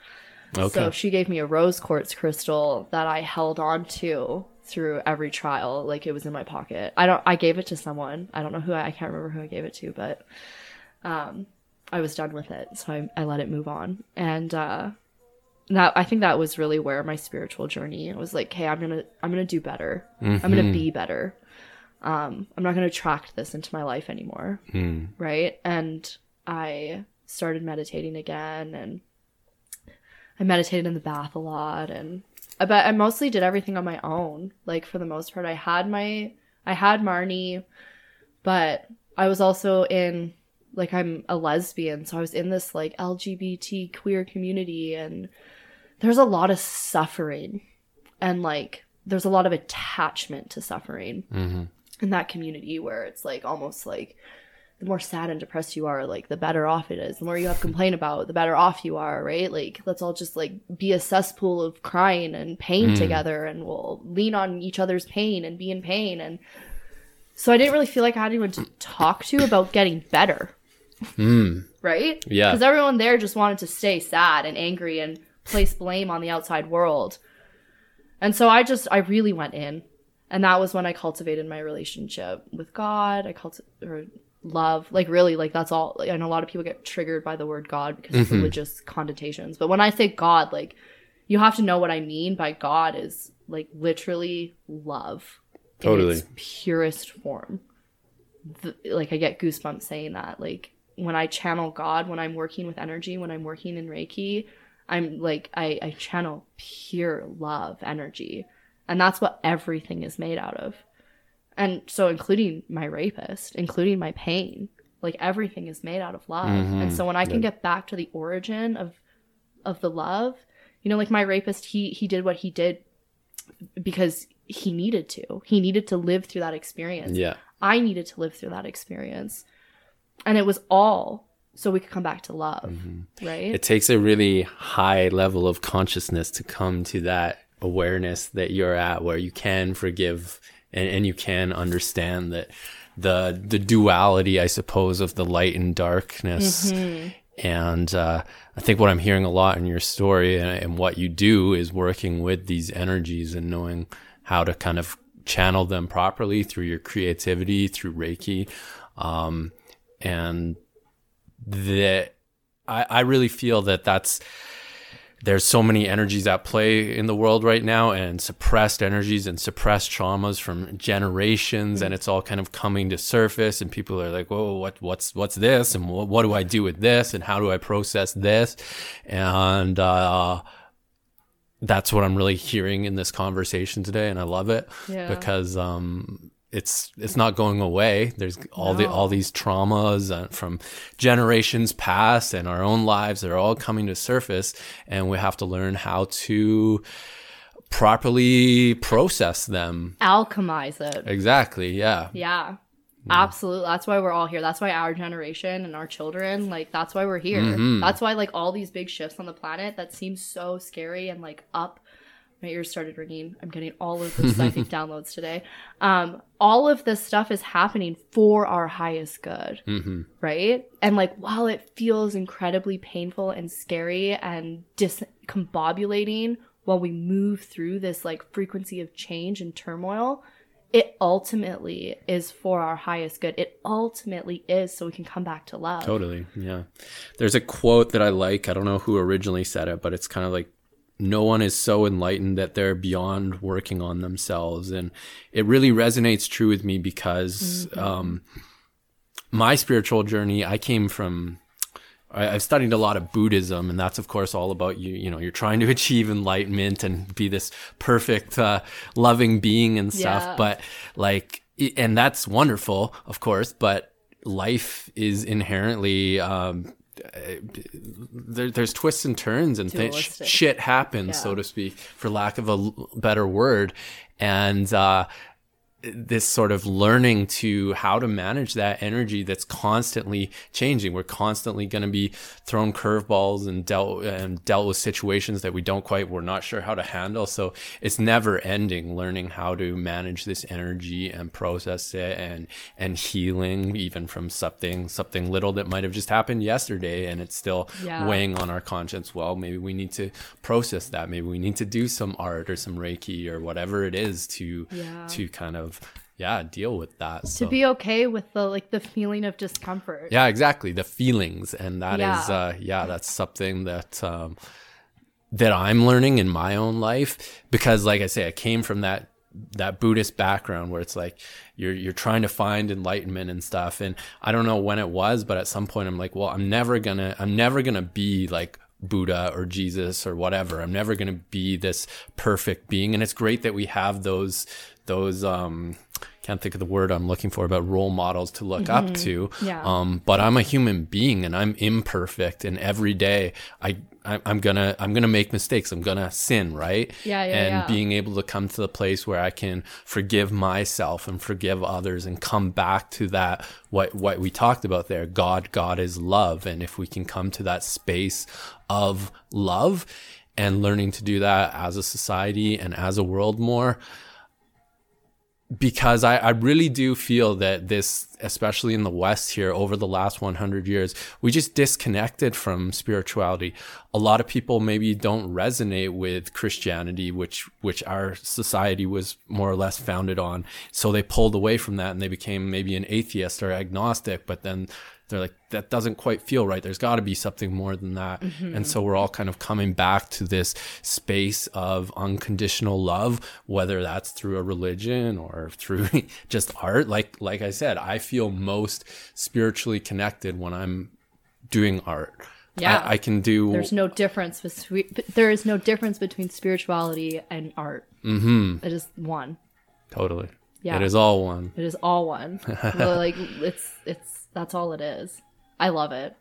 Okay. so she gave me a rose quartz crystal that I held on to through every trial, like it was in my pocket. I don't. I gave it to someone. I don't know who. I, I can't remember who I gave it to, but um, I was done with it, so I, I let it move on. And uh, that I think that was really where my spiritual journey. Was like, hey, I'm gonna I'm gonna do better. I'm gonna be better. Um, I'm not gonna attract this into my life anymore Mm. right? And I started meditating again and I meditated in the bath a lot and but I mostly did everything on my own. Like for the most part I had my I had Marnie, but I was also in like I'm a lesbian, so I was in this like LGBT queer community and there's a lot of suffering and like there's a lot of attachment to suffering Mm-hmm. in that community where it's like almost like the more sad and depressed you are, like the better off it is. The more you have to complain about, the better off you are, right? Like let's all just like be a cesspool of crying and pain together and we'll lean on each other's pain and be in pain and so I didn't really feel like I had anyone to talk to about getting better. Mm. Right? Yeah. Because everyone there just wanted to stay sad and angry and place blame on the outside world. And so I just, I really went in. And that was when I cultivated my relationship with God. I cultivated, or love. Like, really, like, that's all. Like, I know a lot of people get triggered by the word God because of mm-hmm. religious connotations. But when I say God, like, you have to know what I mean by God is, like, literally love. in Totally. its purest form. The, like, I get goosebumps saying that. Like, when I channel God, when I'm working with energy, when I'm working in Reiki, I'm like, I, I channel pure love energy. And that's what everything is made out of. And so, including my rapist, including my pain, like everything is made out of love. Mm-hmm. And so, when I can get back to the origin of of the love, you know, like my rapist, he he did what he did because he needed to. He needed to live through that experience. Yeah. I needed to live through that experience. And it was all so we could come back to love, right? It takes a really high level of consciousness to come to that awareness that you're at where you can forgive and, and you can understand that the the duality, I suppose, of the light and darkness. And uh, I think what I'm hearing a lot in your story and, and what you do is working with these energies and knowing how to kind of channel them properly through your creativity, through Reiki. Um, and that I, I really feel that that's there's so many energies at play in the world right now and suppressed energies and suppressed traumas from generations and it's all kind of coming to surface and people are like whoa what what's what's this? And what, what do i do with this? And how do i process this? And uh that's what i'm really hearing in this conversation today and i love it Yeah. because um it's it's not going away. There's all the all these traumas uh, from generations past and our own lives. They're all coming to surface, and we have to learn how to properly process them. Alchemize it. Exactly. Yeah. Yeah. Absolutely. That's why we're all here. That's why our generation and our children, like, that's why we're here. Mm-hmm. That's why, like, all these big shifts on the planet that seem so scary and, like, up. My ears started ringing. I'm getting all of the psychic downloads today. Um, all of this stuff is happening for our highest good, hmm right? And, like, while it feels incredibly painful and scary and discombobulating while we move through this, like, frequency of change and turmoil, it ultimately is for our highest good. It ultimately is so we can come back to love. Totally. Yeah. There's a quote that I like. I don't know who originally said it, but it's kind of like no one is so enlightened that they're beyond working on themselves. And it really resonates true with me because um, my spiritual journey, I came from. I, I've studied a lot of Buddhism, and that's of course all about you. You know, you're trying to achieve enlightenment and be this perfect, uh, loving being and stuff. Yeah. But like, and that's wonderful, of course. But life is inherently um, there, there's twists and turns and Dualistic. shit happens so to speak for lack of a l- better word and uh this sort of learning to how to manage that energy that's constantly changing. We're constantly going to be thrown curveballs and dealt and dealt with situations that we don't quite we're not sure how to handle. So it's never ending learning how to manage this energy and process it and and healing even from something something little that might have just happened yesterday and it's still Yeah. weighing on our conscience. Well, maybe we need to process that. Maybe we need to do some art or some reiki or whatever it is to Yeah. to kind of yeah deal with that to be okay with the like the feeling of discomfort. yeah exactly the feelings and that is Yeah. uh yeah that's something that um that i'm learning in my own life because like i say i came from that that buddhist background where it's like you're you're trying to find enlightenment and stuff and i don't know when it was but at some point i'm like well i'm never gonna i'm never gonna be like Buddha or Jesus or whatever. I'm never going to be this perfect being. And it's great that we have those, those, um, can't think of the word I'm looking for, but role models to look up to. Yeah. Um, but I'm a human being and I'm imperfect. And every day I, I I'm gonna, I'm gonna make mistakes. I'm gonna sin, right? Yeah, yeah, And yeah. being able to come to the place where I can forgive myself and forgive others and come back to that, what, what we talked about there. God, God is love. And if we can come to that space of love and learning to do that as a society and as a world more, because I, I really do feel that this, especially in the West here over the last 100 years, we just disconnected from spirituality. A lot of people maybe don't resonate with Christianity, which, which our society was more or less founded on. So they pulled away from that and they became maybe an atheist or agnostic, but then they're like, that doesn't quite feel right. There's got to be something more than that. And so we're all kind of coming back to this space of unconditional love, whether that's through a religion or through just art. Like, like I said, I feel most spiritually connected when I'm doing art. Yeah. I, I can do. There's no difference between there is no difference between spirituality and art. Mm-hmm. It is one. totally. Yeah. It is all one. It is all one. Like it's it's that's all it is. I love it.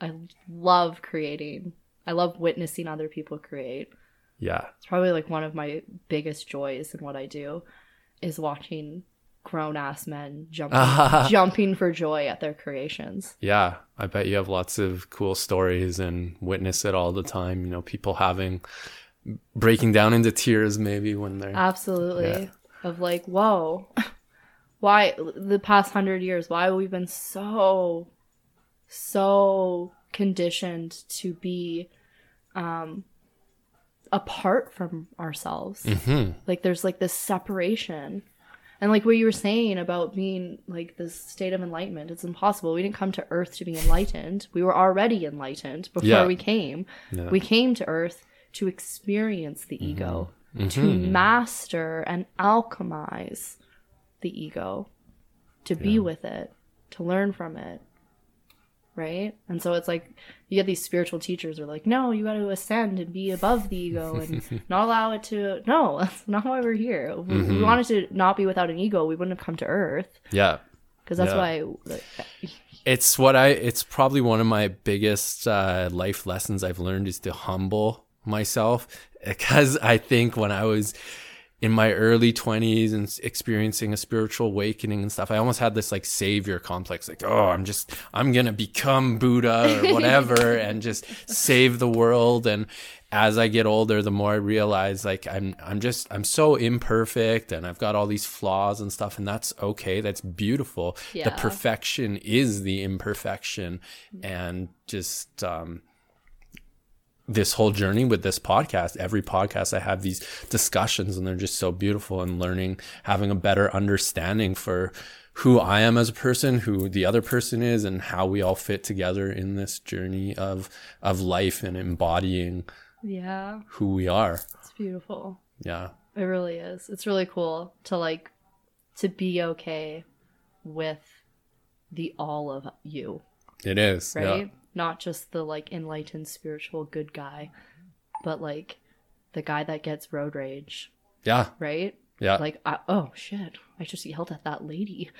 I love creating. I love witnessing other people create. Yeah. It's probably like one of my biggest joys in what I do is watching grown ass men jumping jumping for joy at their creations. Yeah, I bet you have lots of cool stories and witness it all the time. You know, people having breaking down into tears maybe when they're Absolutely. Yeah. of like, whoa, why the past hundred years, why we've been so, so conditioned to be um, apart from ourselves. Mm-hmm. Like there's like this separation. And like what you were saying about being like this state of enlightenment, it's impossible. We didn't come to Earth to be enlightened. We were already enlightened before Yeah. we came. Yeah. We came to Earth to experience the ego, to Mhm. master and alchemize the ego, to be with it, to learn from it. Right? And so it's like you get these spiritual teachers who are like, no, you got to ascend and be above the ego and not allow it to. No, that's not why we're here. If we- we wanted to not be without an ego, we wouldn't have come to Earth Yeah. because that's Yeah. why. It's what I, it's probably one of my biggest uh, life lessons I've learned is to humble myself. Because I think when I was in my early 20s and experiencing a spiritual awakening and stuff, I almost had this like savior complex like, oh, I'm just, I'm going to become Buddha or whatever and just save the world. And as I get older, the more I realize like I'm, I'm just, I'm so imperfect and I've got all these flaws and stuff. And that's okay. That's beautiful. The perfection is the imperfection. And just, um, this whole journey with this podcast. Every podcast i have these discussions and they're just so beautiful and learning having a better understanding for who i am as a person who the other person is and how we all fit together in this journey of of life and embodying yeah, who we are. It's beautiful. yeah. It really is. It's really cool to like to be okay with the all of you, it is. Right? Not just the like enlightened spiritual good guy, but like the guy that gets road rage, yeah right? yeah. Like, I, oh shit, I just yelled at that lady.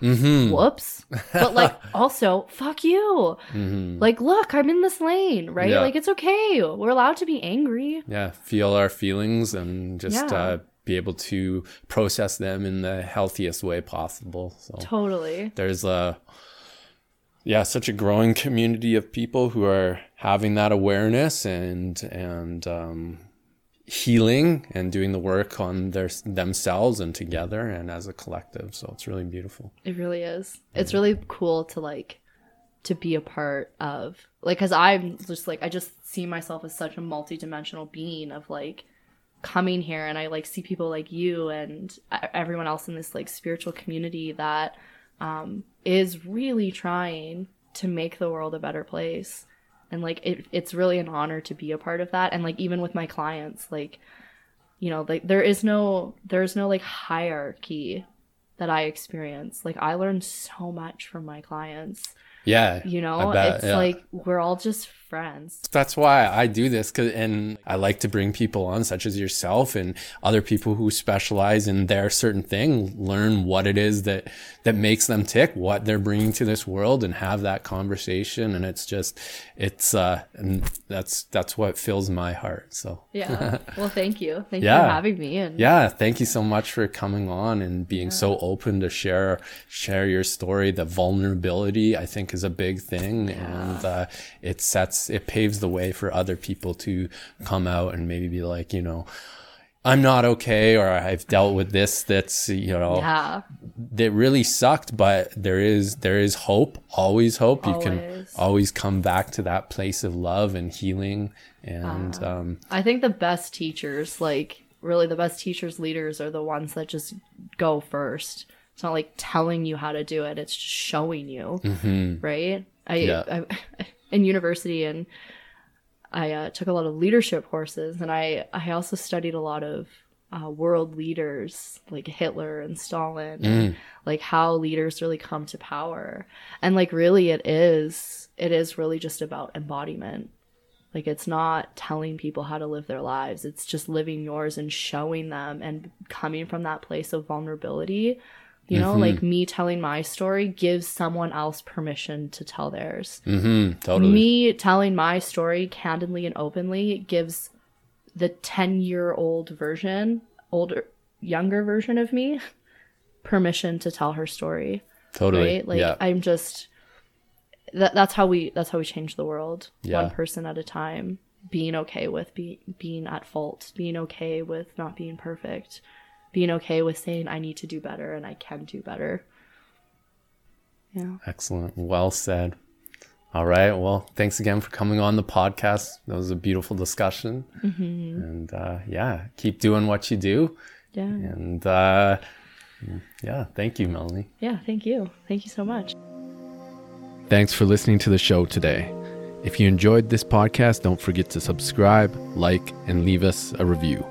mm-hmm. Whoops. But like, also, fuck you. Mm-hmm. Like, look, I'm in this lane, right? Yeah. Like, it's okay. We're allowed to be angry. yeah feel our feelings and just Yeah. uh, be able to process them in the healthiest way possible so Totally. there's a yeah such a growing community of people who are having that awareness and and um, healing and doing the work on their themselves and together and as a collective. So it's really beautiful. It really is. It's really cool to like to be a part of like cuz I'm just like I just see myself as such a multidimensional being of like coming here and I like see people like you and everyone else in this like spiritual community that um is really trying to make the world a better place. And like it, it's really an honor to be a part of that and like even with my clients like you know like there is no there's no like hierarchy that I experience. Like I learn so much from my clients. yeah You know, it's yeah. like we're all just friends. that's why I do this cause, and I like to bring people on such as yourself and other people who specialize in their certain thing, learn what it is that, that makes them tick, what they're bringing to this world and have that conversation. And it's just, it's, uh, and that's, that's what fills my heart. So Yeah. well, thank you. Thank you for having me. And yeah, thank you so much for coming on and being so open to share, share your story. The vulnerability I think is a big thing and, uh, it sets, it paves the way for other people to come out and maybe be like, you know, I'm not okay, or I've dealt with this that's, you know, yeah, that really sucked, but there is, there is hope, always hope. You can Always. always come back to that place of love and healing. And, Uh-huh. um, I think the best teachers, like really the best teachers, leaders, are the ones that just go first. It's not like telling you how to do it; it's just showing you, right? I, Yeah. I in university and I uh, took a lot of leadership courses, and I I also studied a lot of uh, world leaders like Hitler and Stalin, and, like how leaders really come to power, and like really it is it is really just about embodiment. Like it's not telling people how to live their lives. It's just living yours and showing them and coming from that place of vulnerability. You know, like me telling my story gives someone else permission to tell theirs. Mhm, totally. me telling my story candidly and openly gives the 10 year old version older younger version of me permission to tell her story. Totally. right? Like yeah. i'm just that, that's how we that's how we change the world. Yeah. one person at a time. Being okay with be, being at fault. Being okay with not being perfect being okay with saying I need to do better and I can do better. Yeah. Excellent. Well said. All right. Well, thanks again for coming on the podcast. That was a beautiful discussion. Mm-hmm. And uh, yeah, keep doing what you do. Yeah. And uh, yeah, thank you, Melanie. Yeah, thank you. Thank you so much. Thanks for listening to the show today. If you enjoyed this podcast, don't forget to subscribe, like, and leave us a review.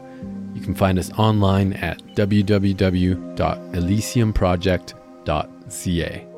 You can find us online at www.elysiumproject.ca.